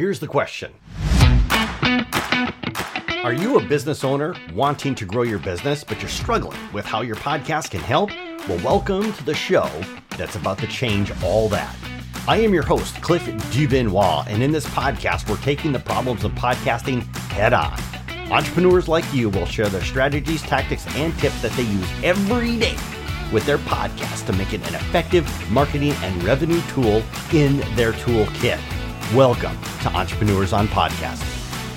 Here's the question Are you a business owner wanting to grow your business, but you're struggling with how your podcast can help? Well, welcome to the show that's about to change all that. I am your host, Cliff Duvernois, and in this podcast, we're taking the problems of podcasting head on. Entrepreneurs like you will share their strategies, tactics, and tips that they use every day with their podcast to make it an effective marketing and revenue tool in their toolkit. Welcome to Entrepreneurs on Podcast.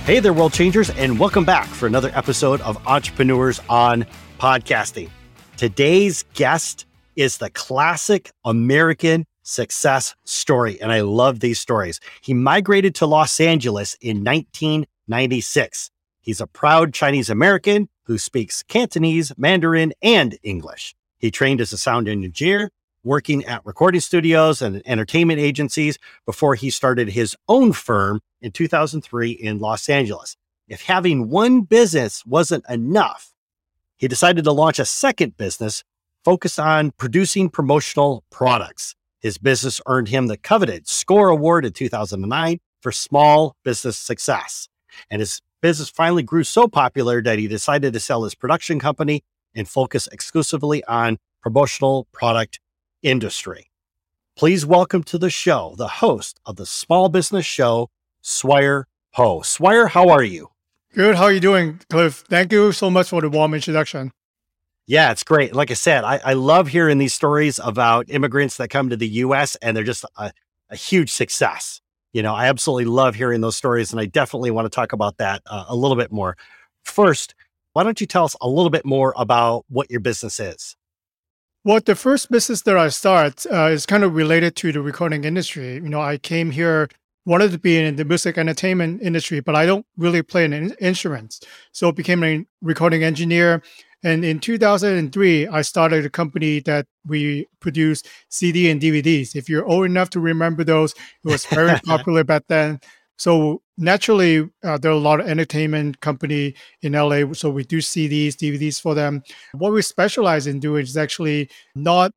Hey there, world changers, and welcome back for another episode of Entrepreneurs on Podcasting. Today's guest is the classic American success story, and I love these stories. He migrated to Los Angeles in 1996. He's a proud Chinese American who speaks Cantonese, Mandarin, and English. He trained as a sound engineer, working at recording studios and entertainment agencies before he started his own firm in 2003 in Los Angeles. If having one business wasn't enough, he decided to launch a second business focused on producing promotional products. His business earned him the coveted SCORE Award in 2009 for small business success. And his business finally grew so popular that he decided to sell his production company and focus exclusively on promotional product industry. Please welcome to the show the host of the Small Business Show, Swire Ho. Swire, how are you? Good. How are you doing, Cliff? Thank you so much for the warm introduction. Yeah, it's great. Like I said, I, I love hearing these stories about immigrants that come to the U.S. and they're just a, a huge success. You know, I absolutely love hearing those stories, and I definitely want to talk about that uh, a little bit more. First, why don't you tell us a little bit more about what your business is? Well, the first business that I start uh, is kind of related to the recording industry. You know, I came here, wanted to be in the music entertainment industry, but I don't really play an instruments. So became a recording engineer. And in 2003, I started a company that we produce CD and DVDs. If you're old enough to remember those, it was very popular back then. So naturally, uh, there are a lot of entertainment company in LA. So we do CDs, DVDs for them. What we specialize in doing is actually not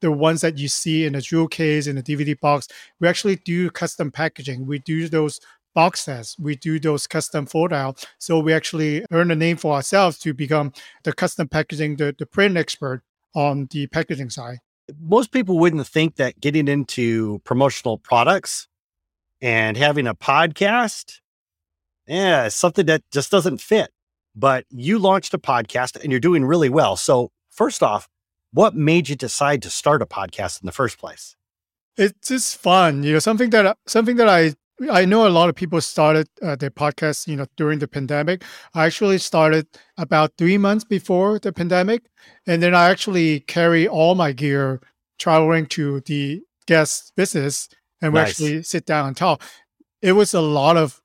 the ones that you see in a jewel case in a DVD box. We actually do custom packaging. We do those box sets. We do those custom fold So we actually earn a name for ourselves to become the custom packaging, the, the print expert on the packaging side. Most people wouldn't think that getting into promotional products and having a podcast, yeah, something that just doesn't fit. But you launched a podcast and you're doing really well. So, first off, what made you decide to start a podcast in the first place? It's just fun, you know, something that something that I I know a lot of people started uh, their podcast, you know, during the pandemic. I actually started about three months before the pandemic, and then I actually carry all my gear traveling to the guest business and we nice. actually sit down and talk. It was a lot of.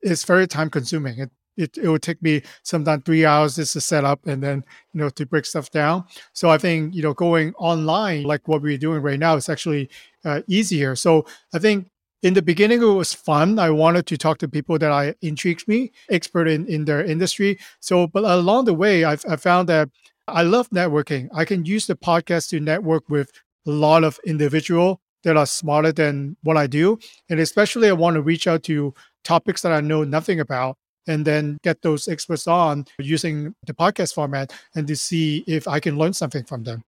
It's very time consuming. It it, it would take me sometimes three hours just to set up and then you know to break stuff down so i think you know going online like what we're doing right now is actually uh, easier so i think in the beginning it was fun i wanted to talk to people that i intrigued me expert in in their industry so but along the way I've, i found that i love networking i can use the podcast to network with a lot of individual that are smarter than what I do. And especially, I want to reach out to topics that I know nothing about and then get those experts on using the podcast format and to see if I can learn something from them.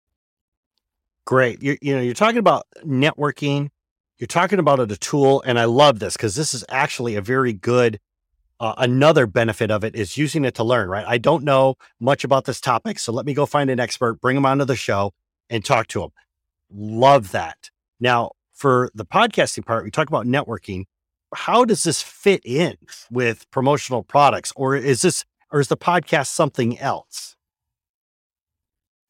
Great. You, you know, you're talking about networking, you're talking about a tool, and I love this because this is actually a very good. Uh, another benefit of it is using it to learn, right? I don't know much about this topic, so let me go find an expert, bring them onto the show, and talk to them. Love that. Now, for the podcasting part, we talk about networking. How does this fit in with promotional products, or is this, or is the podcast something else?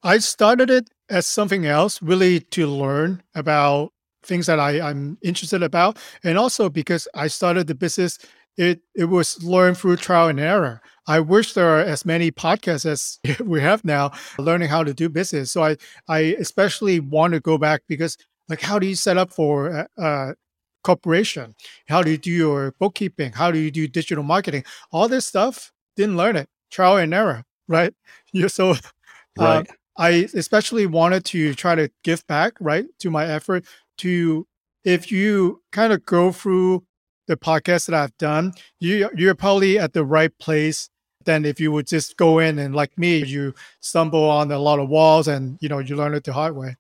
I started it as something else, really to learn about things that I, I'm interested about, and also because I started the business, it it was learned through trial and error. I wish there are as many podcasts as we have now, learning how to do business. So I I especially want to go back because like how do you set up for a, a corporation? How do you do your bookkeeping? How do you do digital marketing? All this stuff, didn't learn it. Trial and error, right? You're so uh, right. Uh, I especially wanted to try to give back, right, to my effort to if you kind of go through the podcast that I've done, you you're probably at the right place than if you would just go in and like me, you stumble on a lot of walls and you know you learn it the hard way.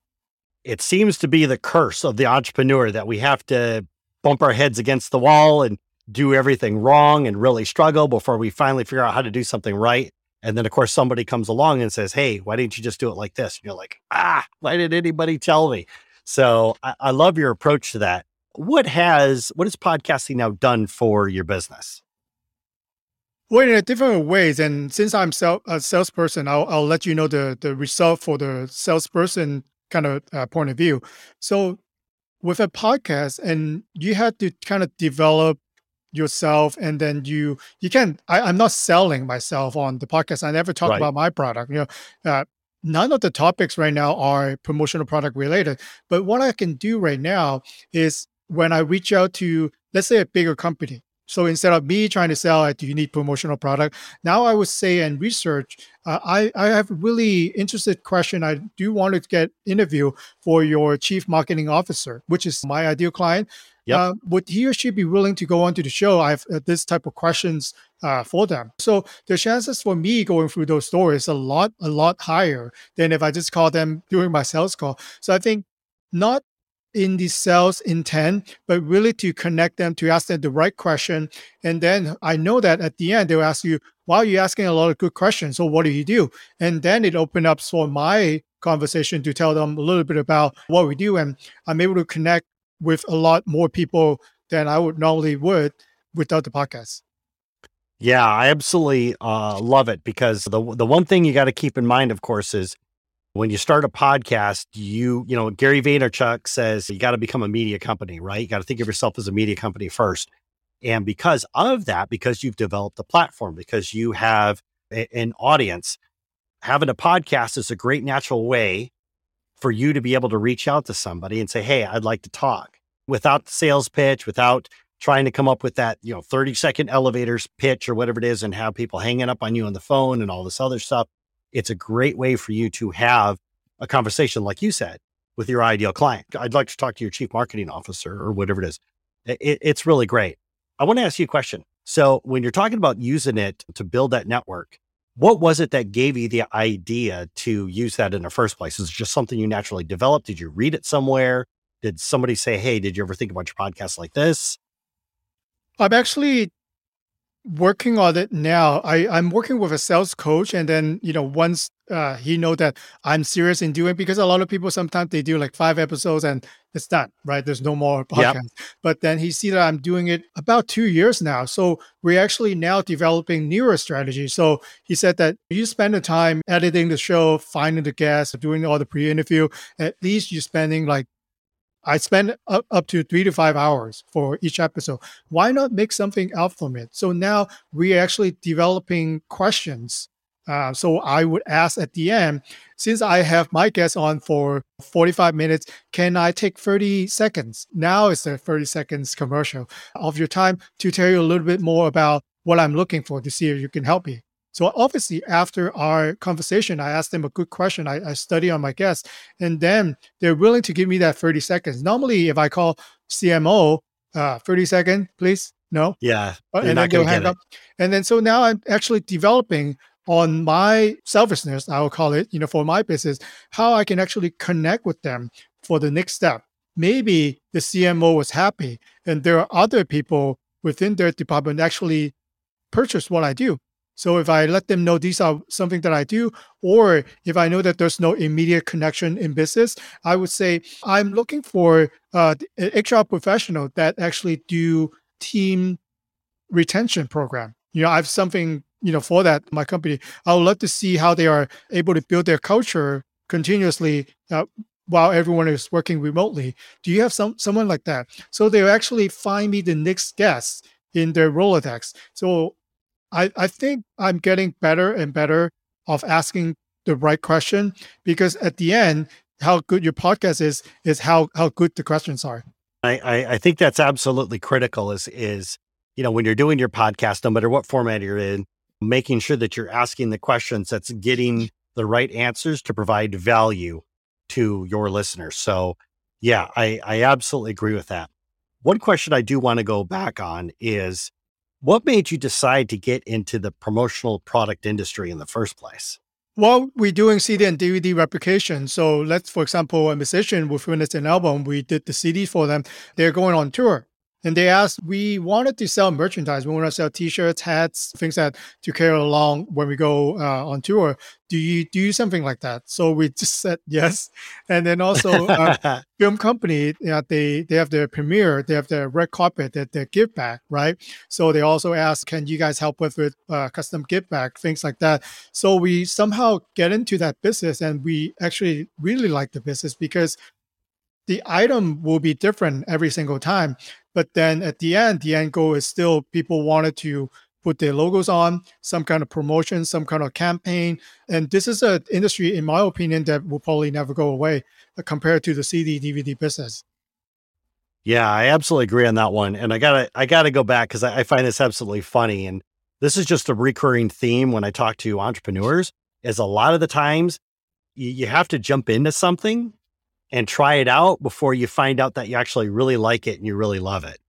It seems to be the curse of the entrepreneur that we have to bump our heads against the wall and do everything wrong and really struggle before we finally figure out how to do something right. And then, of course, somebody comes along and says, Hey, why didn't you just do it like this? And you're like, Ah, why did anybody tell me? So I, I love your approach to that. What has, what has podcasting now done for your business? Well, in different ways. And since I'm sell, a salesperson, I'll, I'll let you know the, the result for the salesperson kind of uh, point of view. So with a podcast and you had to kind of develop yourself and then you you can I, am not selling myself on the podcast i never talk right. about my product you know uh, none of the topics right now are promotional product related but what i can do right now is when i reach out to let's say a bigger company so instead of me trying to sell, a unique promotional product? Now I would say and research. Uh, I I have a really interested question. I do want to get interview for your chief marketing officer, which is my ideal client. Yep. Uh, would he or she be willing to go onto the show? I have uh, this type of questions uh, for them. So the chances for me going through those doors a lot, a lot higher than if I just call them during my sales call. So I think not in the sales intent, but really to connect them, to ask them the right question. And then I know that at the end, they'll ask you, wow, you're asking a lot of good questions. So what do you do? And then it opened up for my conversation to tell them a little bit about what we do. And I'm able to connect with a lot more people than I would normally would without the podcast. Yeah, I absolutely uh, love it because the the one thing you got to keep in mind, of course, is when you start a podcast, you, you know, Gary Vaynerchuk says you got to become a media company, right? You got to think of yourself as a media company first. And because of that, because you've developed a platform, because you have a, an audience, having a podcast is a great natural way for you to be able to reach out to somebody and say, Hey, I'd like to talk without the sales pitch, without trying to come up with that, you know, 30 second elevators pitch or whatever it is and have people hanging up on you on the phone and all this other stuff it's a great way for you to have a conversation, like you said, with your ideal client. I'd like to talk to your chief marketing officer or whatever it is. It, it's really great. I want to ask you a question. So, when you're talking about using it to build that network, what was it that gave you the idea to use that in the first place? Is it just something you naturally developed? Did you read it somewhere? Did somebody say, Hey, did you ever think about your podcast like this? I've actually working on it now. I, I'm working with a sales coach, and then you know once uh, he know that I'm serious in doing because a lot of people sometimes they do like five episodes and it's done, right? There's no more podcast. Yep. But then he see that I'm doing it about two years now, so we're actually now developing newer strategy. So he said that you spend the time editing the show, finding the guests, doing all the pre-interview. At least you're spending like I spend up, to three to five hours for each episode. Why not make something out from it? So now we're actually developing questions. Uh, so I would ask at the end, since I have my guest on for 45 minutes, can I take 30 seconds? Now it's a 30 seconds commercial of your time to tell you a little bit more about what I'm looking for to see if you can help me. So obviously, after our conversation, I asked them a good question. I, I study on my guests, and then they're willing to give me that 30 seconds. Normally, if I call CMO, uh, 30 second, please, no. Yeah. And then go hang up. And then so now I'm actually developing on my selfishness, I will call it, you know, for my business, how I can actually connect with them for the next step. Maybe the CMO was happy and there are other people within their department actually purchase what I do. So if I let them know these are something that I do, or if I know that there's no immediate connection in business, I would say I'm looking for uh, HR professional that actually do team retention program. You know, I have something you know for that my company. I would love to see how they are able to build their culture continuously. Uh, while everyone is working remotely, do you have some someone like that? So they'll actually find me the next guest in their Rolodex. So I, I think I'm getting better and better of asking the right question because at the end, how good your podcast is is how how good the questions are. I, I, I think that's absolutely critical is is you know when you're doing your podcast, no matter what format you're in, making sure that you're asking the questions that's getting the right answers to provide value to your listeners. So yeah, I, I absolutely agree with that. One question I do want to go back on is what made you decide to get into the promotional product industry in the first place? Well, we're doing CD and DVD replication. So let's, for example, a musician with released an album, we did the CD for them. They're going on tour. And they asked, we wanted to sell merchandise. We want to sell T-shirts, hats, things that to carry along when we go uh, on tour. Do you do something like that? So we just said yes. And then also, uh, film company, yeah, they they have their premiere, they have their red carpet, that their give back, right? So they also ask, can you guys help with with uh, custom give back, things like that. So we somehow get into that business, and we actually really like the business because the item will be different every single time. But then at the end, the end goal is still people wanted to put their logos on, some kind of promotion, some kind of campaign. And this is an industry, in my opinion, that will probably never go away compared to the CD DVD business. Yeah, I absolutely agree on that one. And I gotta I gotta go back because I, I find this absolutely funny. And this is just a recurring theme when I talk to entrepreneurs, is a lot of the times you have to jump into something and try it out before you find out that you actually really like it and you really love it.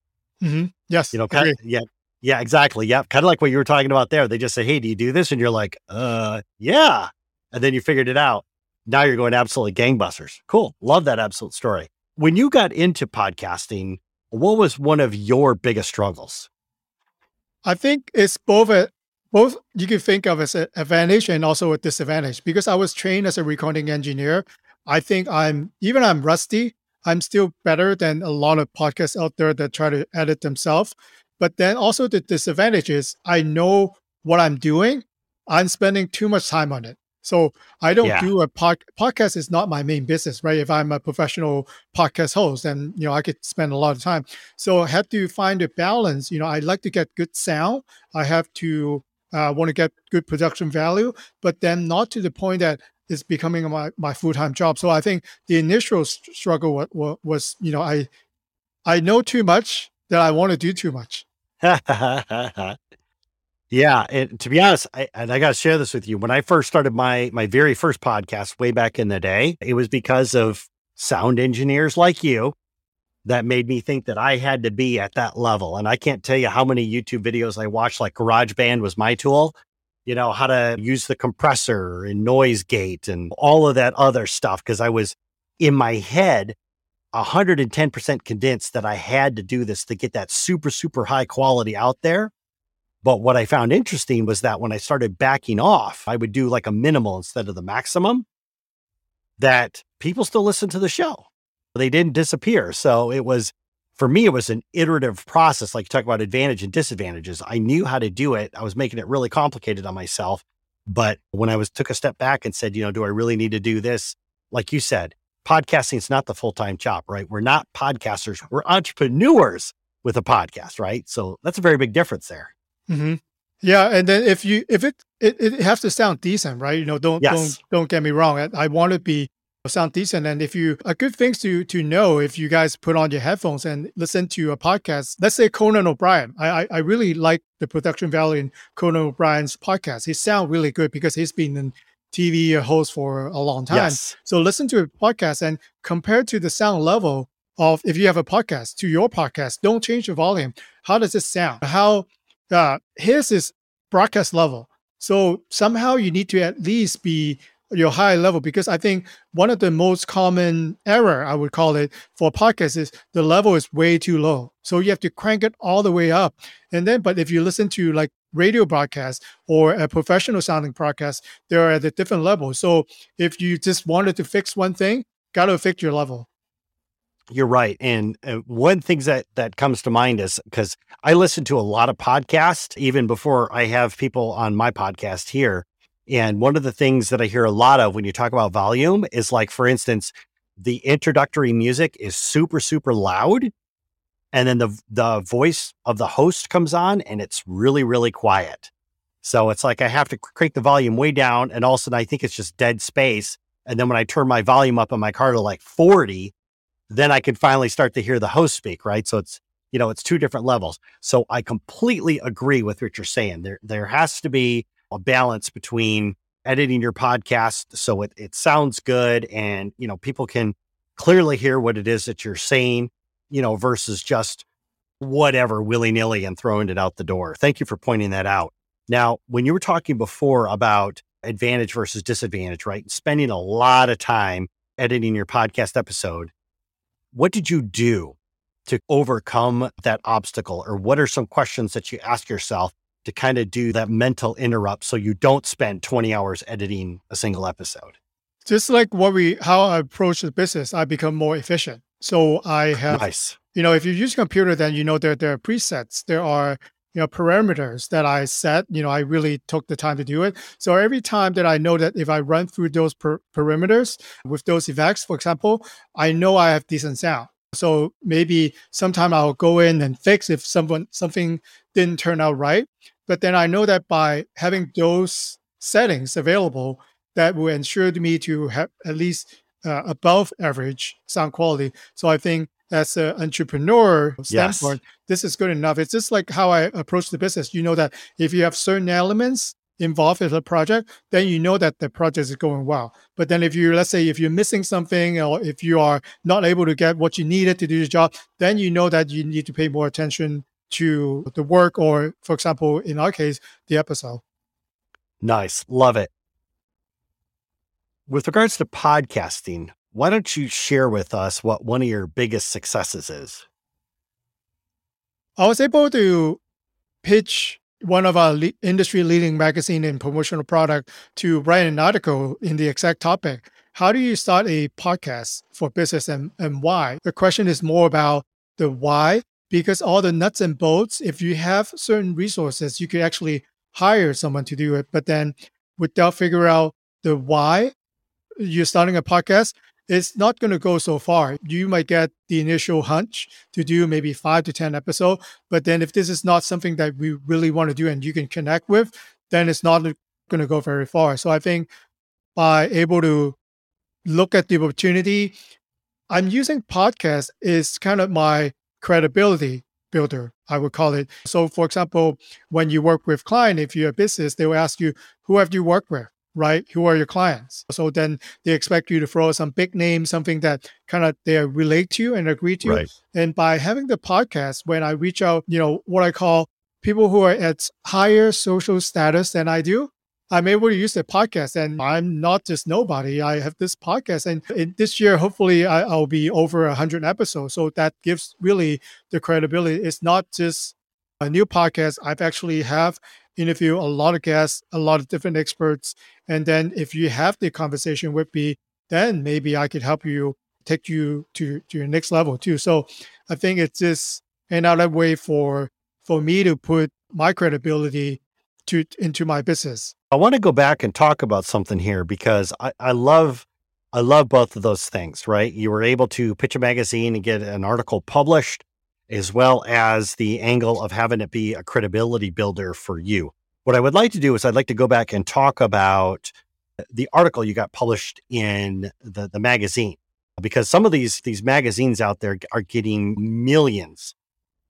Mm-hmm. Yes. You know, kind of, yeah, yeah, exactly. Yeah. Kind of like what you were talking about there. They just say, Hey, do you do this? And you're like, uh, yeah. And then you figured it out. Now you're going absolutely gangbusters. Cool. Love that absolute story. When you got into podcasting, what was one of your biggest struggles? I think it's both a both you can think of as an advantage and also a disadvantage because I was trained as a recording engineer I think I'm even I'm rusty. I'm still better than a lot of podcasts out there that try to edit themselves. But then also the disadvantage is I know what I'm doing. I'm spending too much time on it. So I don't yeah. do a pod, podcast is not my main business, right? If I'm a professional podcast host, then you know I could spend a lot of time. So I have to find a balance. You know, I like to get good sound. I have to uh, want to get good production value, but then not to the point that is becoming my, my full-time job. So I think the initial struggle was, was, you know, I, I know too much that I want to do too much. yeah. And to be honest, I, and I got to share this with you. When I first started my, my very first podcast way back in the day, it was because of sound engineers like you that made me think that I had to be at that level. And I can't tell you how many YouTube videos I watched, like GarageBand was my tool you know, how to use the compressor and noise gate and all of that other stuff. Cause I was in my head 110% convinced that I had to do this to get that super, super high quality out there. But what I found interesting was that when I started backing off, I would do like a minimal instead of the maximum, that people still listen to the show. They didn't disappear. So it was for me, it was an iterative process. Like you talk about advantage and disadvantages. I knew how to do it. I was making it really complicated on myself. But when I was took a step back and said, you know, do I really need to do this? Like you said, podcasting is not the full time job, right? We're not podcasters. We're entrepreneurs with a podcast, right? So that's a very big difference there. Mm-hmm. Yeah, and then if you if it, it it has to sound decent, right? You know, don't yes. don't don't get me wrong. I, I want to be sound decent. And if you a good things to to know if you guys put on your headphones and listen to a podcast, let's say Conan O'Brien. I I, I really like the production value in Conan O'Brien's podcast. He sound really good because he's been in TV host for a long time. Yes. So listen to a podcast and compare to the sound level of if you have a podcast to your podcast, don't change the volume. How does it sound? How uh his is broadcast level. So somehow you need to at least be your high level because I think one of the most common error I would call it for podcasts is the level is way too low. So you have to crank it all the way up. And then, but if you listen to like radio broadcast or a professional sounding podcast, they're at a different level. So if you just wanted to fix one thing, got to fix your level. You're right. And uh, one thing that that comes to mind is because I listen to a lot of podcasts even before I have people on my podcast here. And one of the things that I hear a lot of when you talk about volume is like, for instance, the introductory music is super, super loud. And then the, the voice of the host comes on and it's really, really quiet. So it's like I have to crank the volume way down. And all of a sudden I think it's just dead space. And then when I turn my volume up in my car to like 40, then I can finally start to hear the host speak, right? So it's, you know, it's two different levels. So I completely agree with what you're saying. There, there has to be a balance between editing your podcast so it, it sounds good and you know people can clearly hear what it is that you're saying you know, versus just whatever willy nilly and throwing it out the door. Thank you for pointing that out. Now, when you were talking before about advantage versus disadvantage, right? Spending a lot of time editing your podcast episode, what did you do to overcome that obstacle? Or what are some questions that you ask yourself to kind of do that mental interrupt so you don't spend 20 hours editing a single episode? Just like what we, how I approach the business, I become more efficient. So I have, nice. you know, if you use a computer, then you know there, there are presets, there are, you know, parameters that I set. You know, I really took the time to do it. So every time that I know that if I run through those per- perimeters with those effects, for example, I know I have decent sound. So maybe sometime I'll go in and fix if someone something didn't turn out right. But then I know that by having those settings available, that will ensure me to have at least uh, above average sound quality. So I think as an entrepreneur standpoint, yes. this is good enough. It's just like how I approach the business. You know that if you have certain elements involved in the project, then you know that the project is going well. But then if you, let's say, if you're missing something or if you are not able to get what you needed to do the job, then you know that you need to pay more attention to the work or, for example, in our case, the episode. Nice. Love it. With regards to podcasting, why don't you share with us what one of your biggest successes is? I was able to pitch one of our le- industry leading magazine and promotional product to write an article in the exact topic. How do you start a podcast for business and, and why? The question is more about the why, because all the nuts and bolts, if you have certain resources, you could actually hire someone to do it. But then without figure out the why you're starting a podcast, it's not going to go so far. You might get the initial hunch to do maybe five to 10 episodes. But then if this is not something that we really want to do and you can connect with, then it's not going to go very far. So I think by able to look at the opportunity, I'm using podcast is kind of my credibility builder, I would call it. So for example, when you work with client, if you're a business, they will ask you, who have you worked with? Right? Who are your clients? So then they expect you to throw some big name, something that kind of they relate to you and agree to. Right. And by having the podcast, when I reach out, you know, what I call people who are at higher social status than I do, I'm able to use the podcast and I'm not just nobody. I have this podcast and this year, hopefully I, will be over a hundred episodes. So that gives really the credibility. It's not just a new podcast. I've actually have interview a lot of guests, a lot of different experts. And then if you have the conversation with me, then maybe I could help you take you to, to your next level too. So I think it's just another way for for me to put my credibility to into my business. I want to go back and talk about something here because I, I love I love both of those things, right? You were able to pitch a magazine and get an article published as well as the angle of having it be a credibility builder for you. What I would like to do is I'd like to go back and talk about the article you got published in the, the magazine because some of these these magazines out there are getting millions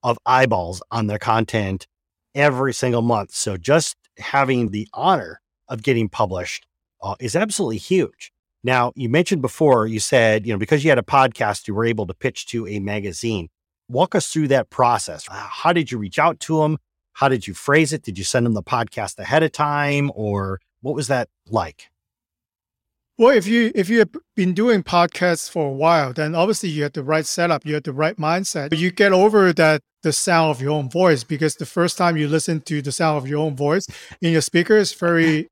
of eyeballs on their content every single month. So just having the honor of getting published uh, is absolutely huge. Now, you mentioned before, you said, you know, because you had a podcast, you were able to pitch to a magazine. Walk us through that process. How did you reach out to them? How did you phrase it? Did you send them the podcast ahead of time or what was that like? Well, if you if you have been doing podcasts for a while, then obviously you have the right setup, you have the right mindset. You get over that the sound of your own voice because the first time you listen to the sound of your own voice in your speaker is very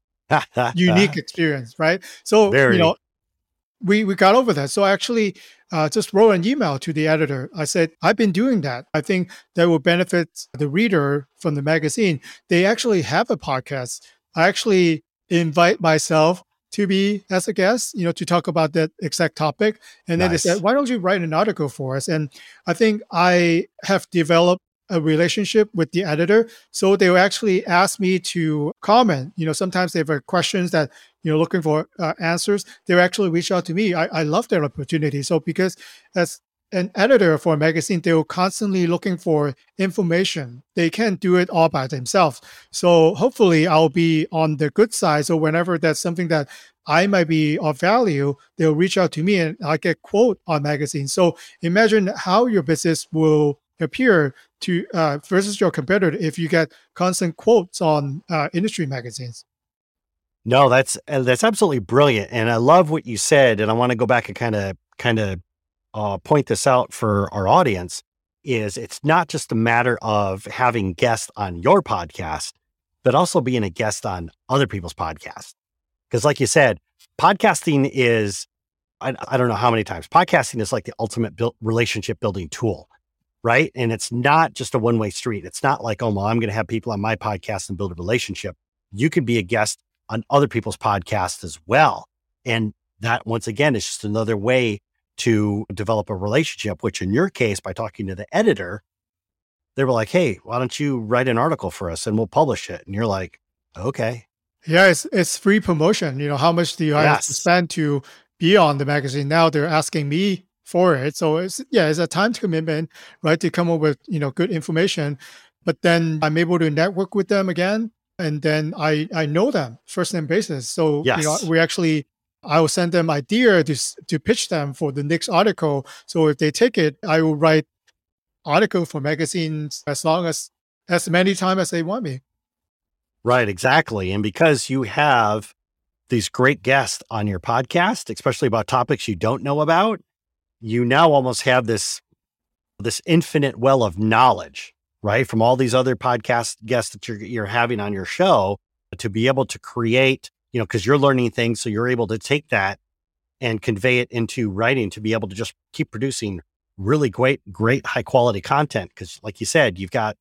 unique experience, right? So very. you know, we we got over that. So actually uh, just wrote an email to the editor. I said, I've been doing that. I think that will benefit the reader from the magazine. They actually have a podcast. I actually invite myself to be as a guest, you know, to talk about that exact topic. And then nice. they said, why don't you write an article for us? And I think I have developed a relationship with the editor. So they will actually ask me to comment. You know, sometimes they have questions that, you know, looking for uh, answers. They will actually reach out to me. I, I love that opportunity. So because as an editor for a magazine, they will constantly looking for information. They can't do it all by themselves. So hopefully I'll be on the good side. So whenever that's something that I might be of value, they'll reach out to me and I get quote on magazines. So imagine how your business will appear to uh, versus your competitor if you get constant quotes on uh, industry magazines. No, that's uh, that's absolutely brilliant, and I love what you said. And I want to go back and kind of kind of uh, point this out for our audience. Is it's not just a matter of having guests on your podcast, but also being a guest on other people's podcasts. Because, like you said, podcasting is I, I, don't know how many times podcasting is like the ultimate relationship building tool right? And it's not just a one way street. It's not like, oh, well, I'm going to have people on my podcast and build a relationship. You can be a guest on other people's podcasts as well. And that, once again, is just another way to develop a relationship, which in your case, by talking to the editor, they were like, hey, why don't you write an article for us and we'll publish it? And you're like, okay. Yeah, it's, it's free promotion. You know, how much do you yes. have to spend to be on the magazine? Now they're asking me for it. So it's yeah, it's a time commitment, right? To come up with you know good information, but then I'm able to network with them again, and then I I know them first name basis. So yes. you know we actually I will send them idea to to pitch them for the next article. So if they take it, I will write article for magazines as long as as many times as they want me. Right, exactly. And because you have these great guests on your podcast, especially about topics you don't know about, you now almost have this this infinite well of knowledge, right? From all these other podcast guests that you're you're having on your show to be able to create, you know, because you're learning things, so you're able to take that and convey it into writing to be able to just keep producing really great, great high quality content. Because, like you said, you've got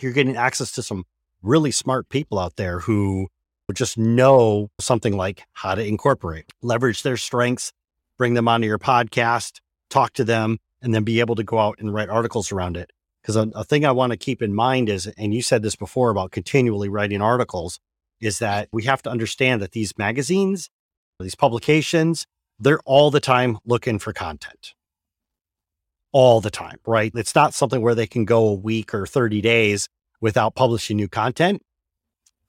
you're getting access to some really smart people out there who just know something like how to incorporate, leverage their strengths bring them onto your podcast, talk to them, and then be able to go out and write articles around it. Because a, a, thing I want to keep in mind is, and you said this before about continually writing articles, is that we have to understand that these magazines, these publications, they're all the time looking for content. All the time, right? It's not something where they can go a week or 30 days without publishing new content.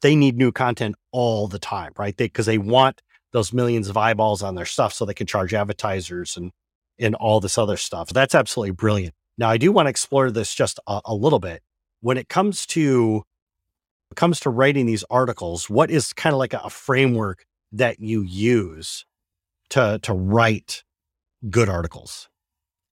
They need new content all the time, right? Because they, they want those millions of eyeballs on their stuff so they can charge advertisers and and all this other stuff. That's absolutely brilliant. Now I do want to explore this just a, a little bit. When it comes to it comes to writing these articles, what is kind of like a, a framework that you use to to write good articles?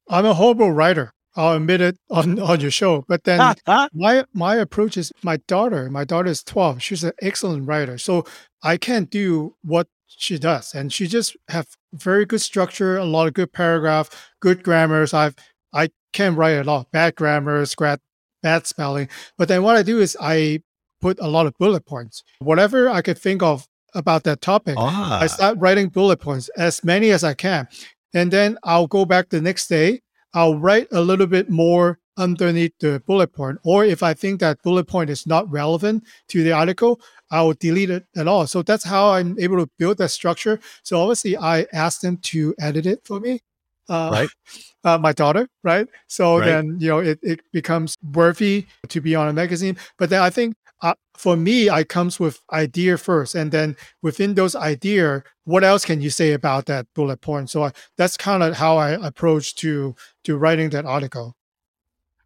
I'm a horrible writer. I'll admit it on, on your show. But then my my approach is my daughter. My daughter is 12. She's an excellent writer. So I can't do what she does, and she just have very good structure, a lot of good paragraph, good grammars. I've I can write a lot bad grammars, bad bad spelling. But then what I do is I put a lot of bullet points. Whatever I could think of about that topic, ah. I start writing bullet points as many as I can, and then I'll go back the next day. I'll write a little bit more underneath the bullet point. Or if I think that bullet point is not relevant to the article, I will delete it at all. So that's how I'm able to build that structure. So obviously, I asked them to edit it for me. Uh, right. Uh, my daughter, right? So right. then you know it, it becomes worthy to be on a magazine. But then I think uh, for me, I comes with idea first, and then within those idea, what else can you say about that bullet point? So I, that's kind of how I approach to to writing that article.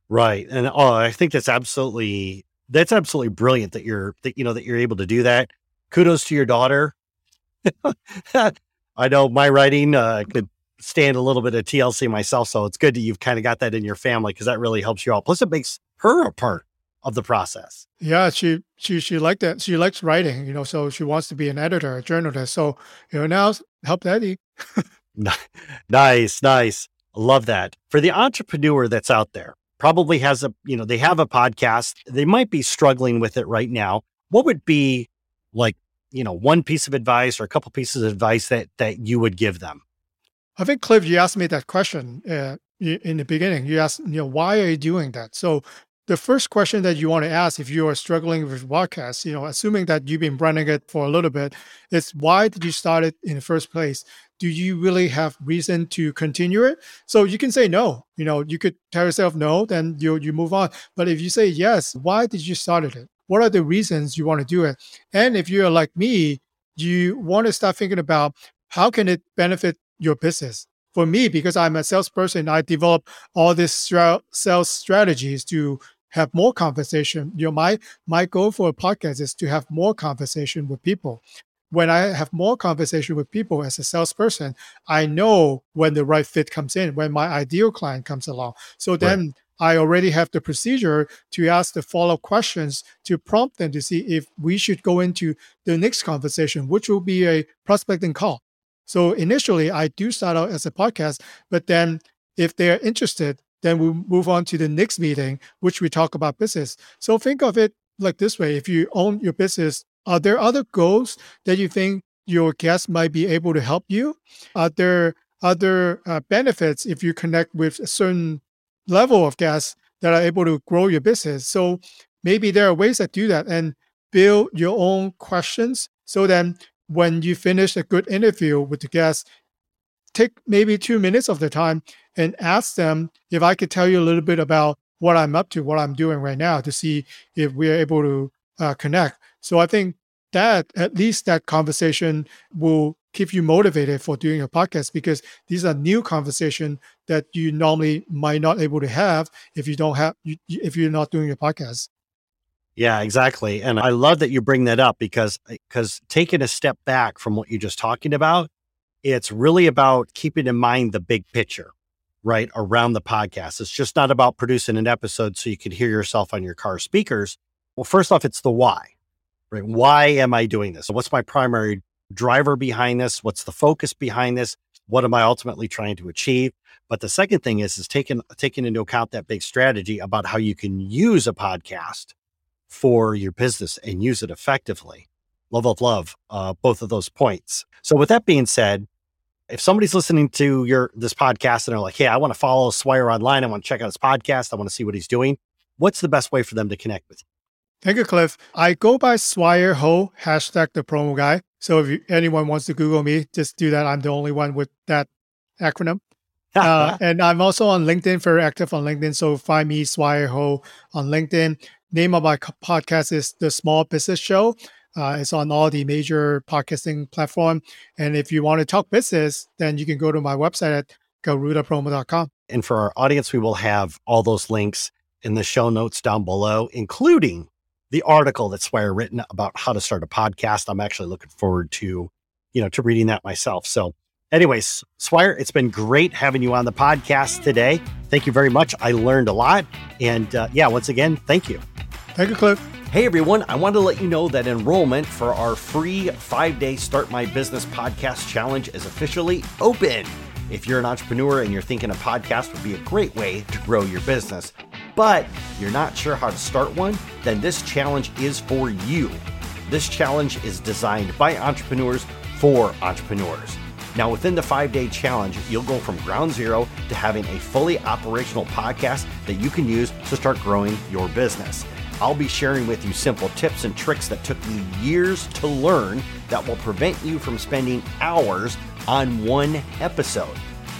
Right. And oh, I think that's absolutely that's absolutely brilliant that you're that you know that you're able to do that. Kudos to your daughter. I know my writing uh, could stand a little bit of TLC myself, so it's good that you've kind of got that in your family because that really helps you out. Plus, it makes her a part of the process. Yeah, she she she liked that. She likes writing, you know, so she wants to be an editor, a journalist. So you know, now help Daddy. nice, nice. Love that. For the entrepreneur that's out there, probably has a, you know, they have a podcast. They might be struggling with it right now. What would be like, you know, one piece of advice or a couple pieces of advice that that you would give them? I think Cliff, you asked me that question uh, in the beginning. You asked, you know, why are you doing that? So the first question that you want to ask if you are struggling with podcasts, you know, assuming that you've been running it for a little bit, is why did you start it in the first place? Do you really have reason to continue it? So you can say no. You know, you could tell yourself no, then you you move on. But if you say yes, why did you start it? What are the reasons you want to do it? And if you're like me, you want to start thinking about how can it benefit your business. For me, because I'm a salesperson, I develop all these sales strategies to have more conversation. You know, my my goal for a podcast is to have more conversation with people. When I have more conversation with people as a salesperson, I know when the right fit comes in, when my ideal client comes along. So then right. I already have the procedure to ask the follow-up questions to prompt them to see if we should go into the next conversation, which will be a prospecting call. So initially, I do start out as a podcast, but then if they're interested, then we move on to the next meeting, which we talk about business. So think of it like this way: if you own your business, are there other goals that you think your guests might be able to help you? Are there other uh, benefits if you connect with a certain level of guests that are able to grow your business? So maybe there are ways that do that and build your own questions. So then when you finish a good interview with the guest, take maybe two minutes of the time and ask them if I could tell you a little bit about what I'm up to, what I'm doing right now to see if we're able to uh, connect. So I think that at least that conversation will keep you motivated for doing a podcast because these are new conversation that you normally might not able to have if you don't have if you're not doing a podcast. Yeah, exactly. And I love that you bring that up because because taking a step back from what you're just talking about, it's really about keeping in mind the big picture, right? Around the podcast. It's just not about producing an episode so you can hear yourself on your car speakers. Well, first off, it's the why, right? Why am I doing this? What's my primary driver behind this? What's the focus behind this? What am I ultimately trying to achieve? But the second thing is, is taking, taking into account that big strategy about how you can use a podcast for your business and use it effectively love of love uh, both of those points. So with that being said, if somebody's listening to your this podcast and they're like, "Hey, I want to follow Swire online. I want to check out his podcast. I want to see what he's doing." What's the best way for them to connect with you? Thank you, Cliff. I go by Swire Ho hashtag the promo guy. So if you, anyone wants to Google me, just do that. I'm the only one with that acronym. uh, and I'm also on LinkedIn, very active on LinkedIn. So find me Swire Ho on LinkedIn. Name of my podcast is The Small Business Show. Uh, it's on all the major podcasting platform. And if you want to talk business, then you can go to my website at garudapromo.com. And for our audience, we will have all those links in the show notes down below, including the article that Swire written about how to start a podcast. I'm actually looking forward to, you know, to reading that myself. So anyways, Swire, it's been great having you on the podcast today. Thank you very much. I learned a lot. And uh, yeah, once again, thank you. Thank you, Cliff. Hey everyone, I want to let you know that enrollment for our free five day Start My Business podcast challenge is officially open. If you're an entrepreneur and you're thinking a podcast would be a great way to grow your business, but you're not sure how to start one, then this challenge is for you. This challenge is designed by entrepreneurs for entrepreneurs. Now, within the five day challenge, you'll go from ground zero to having a fully operational podcast that you can use to start growing your business. I'll be sharing with you simple tips and tricks that took me years to learn that will prevent you from spending hours on one episode.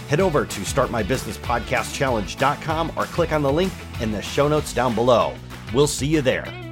Head over to startmybusinesspodcastchallenge.com or click on the link in the show notes down below. We'll see you there.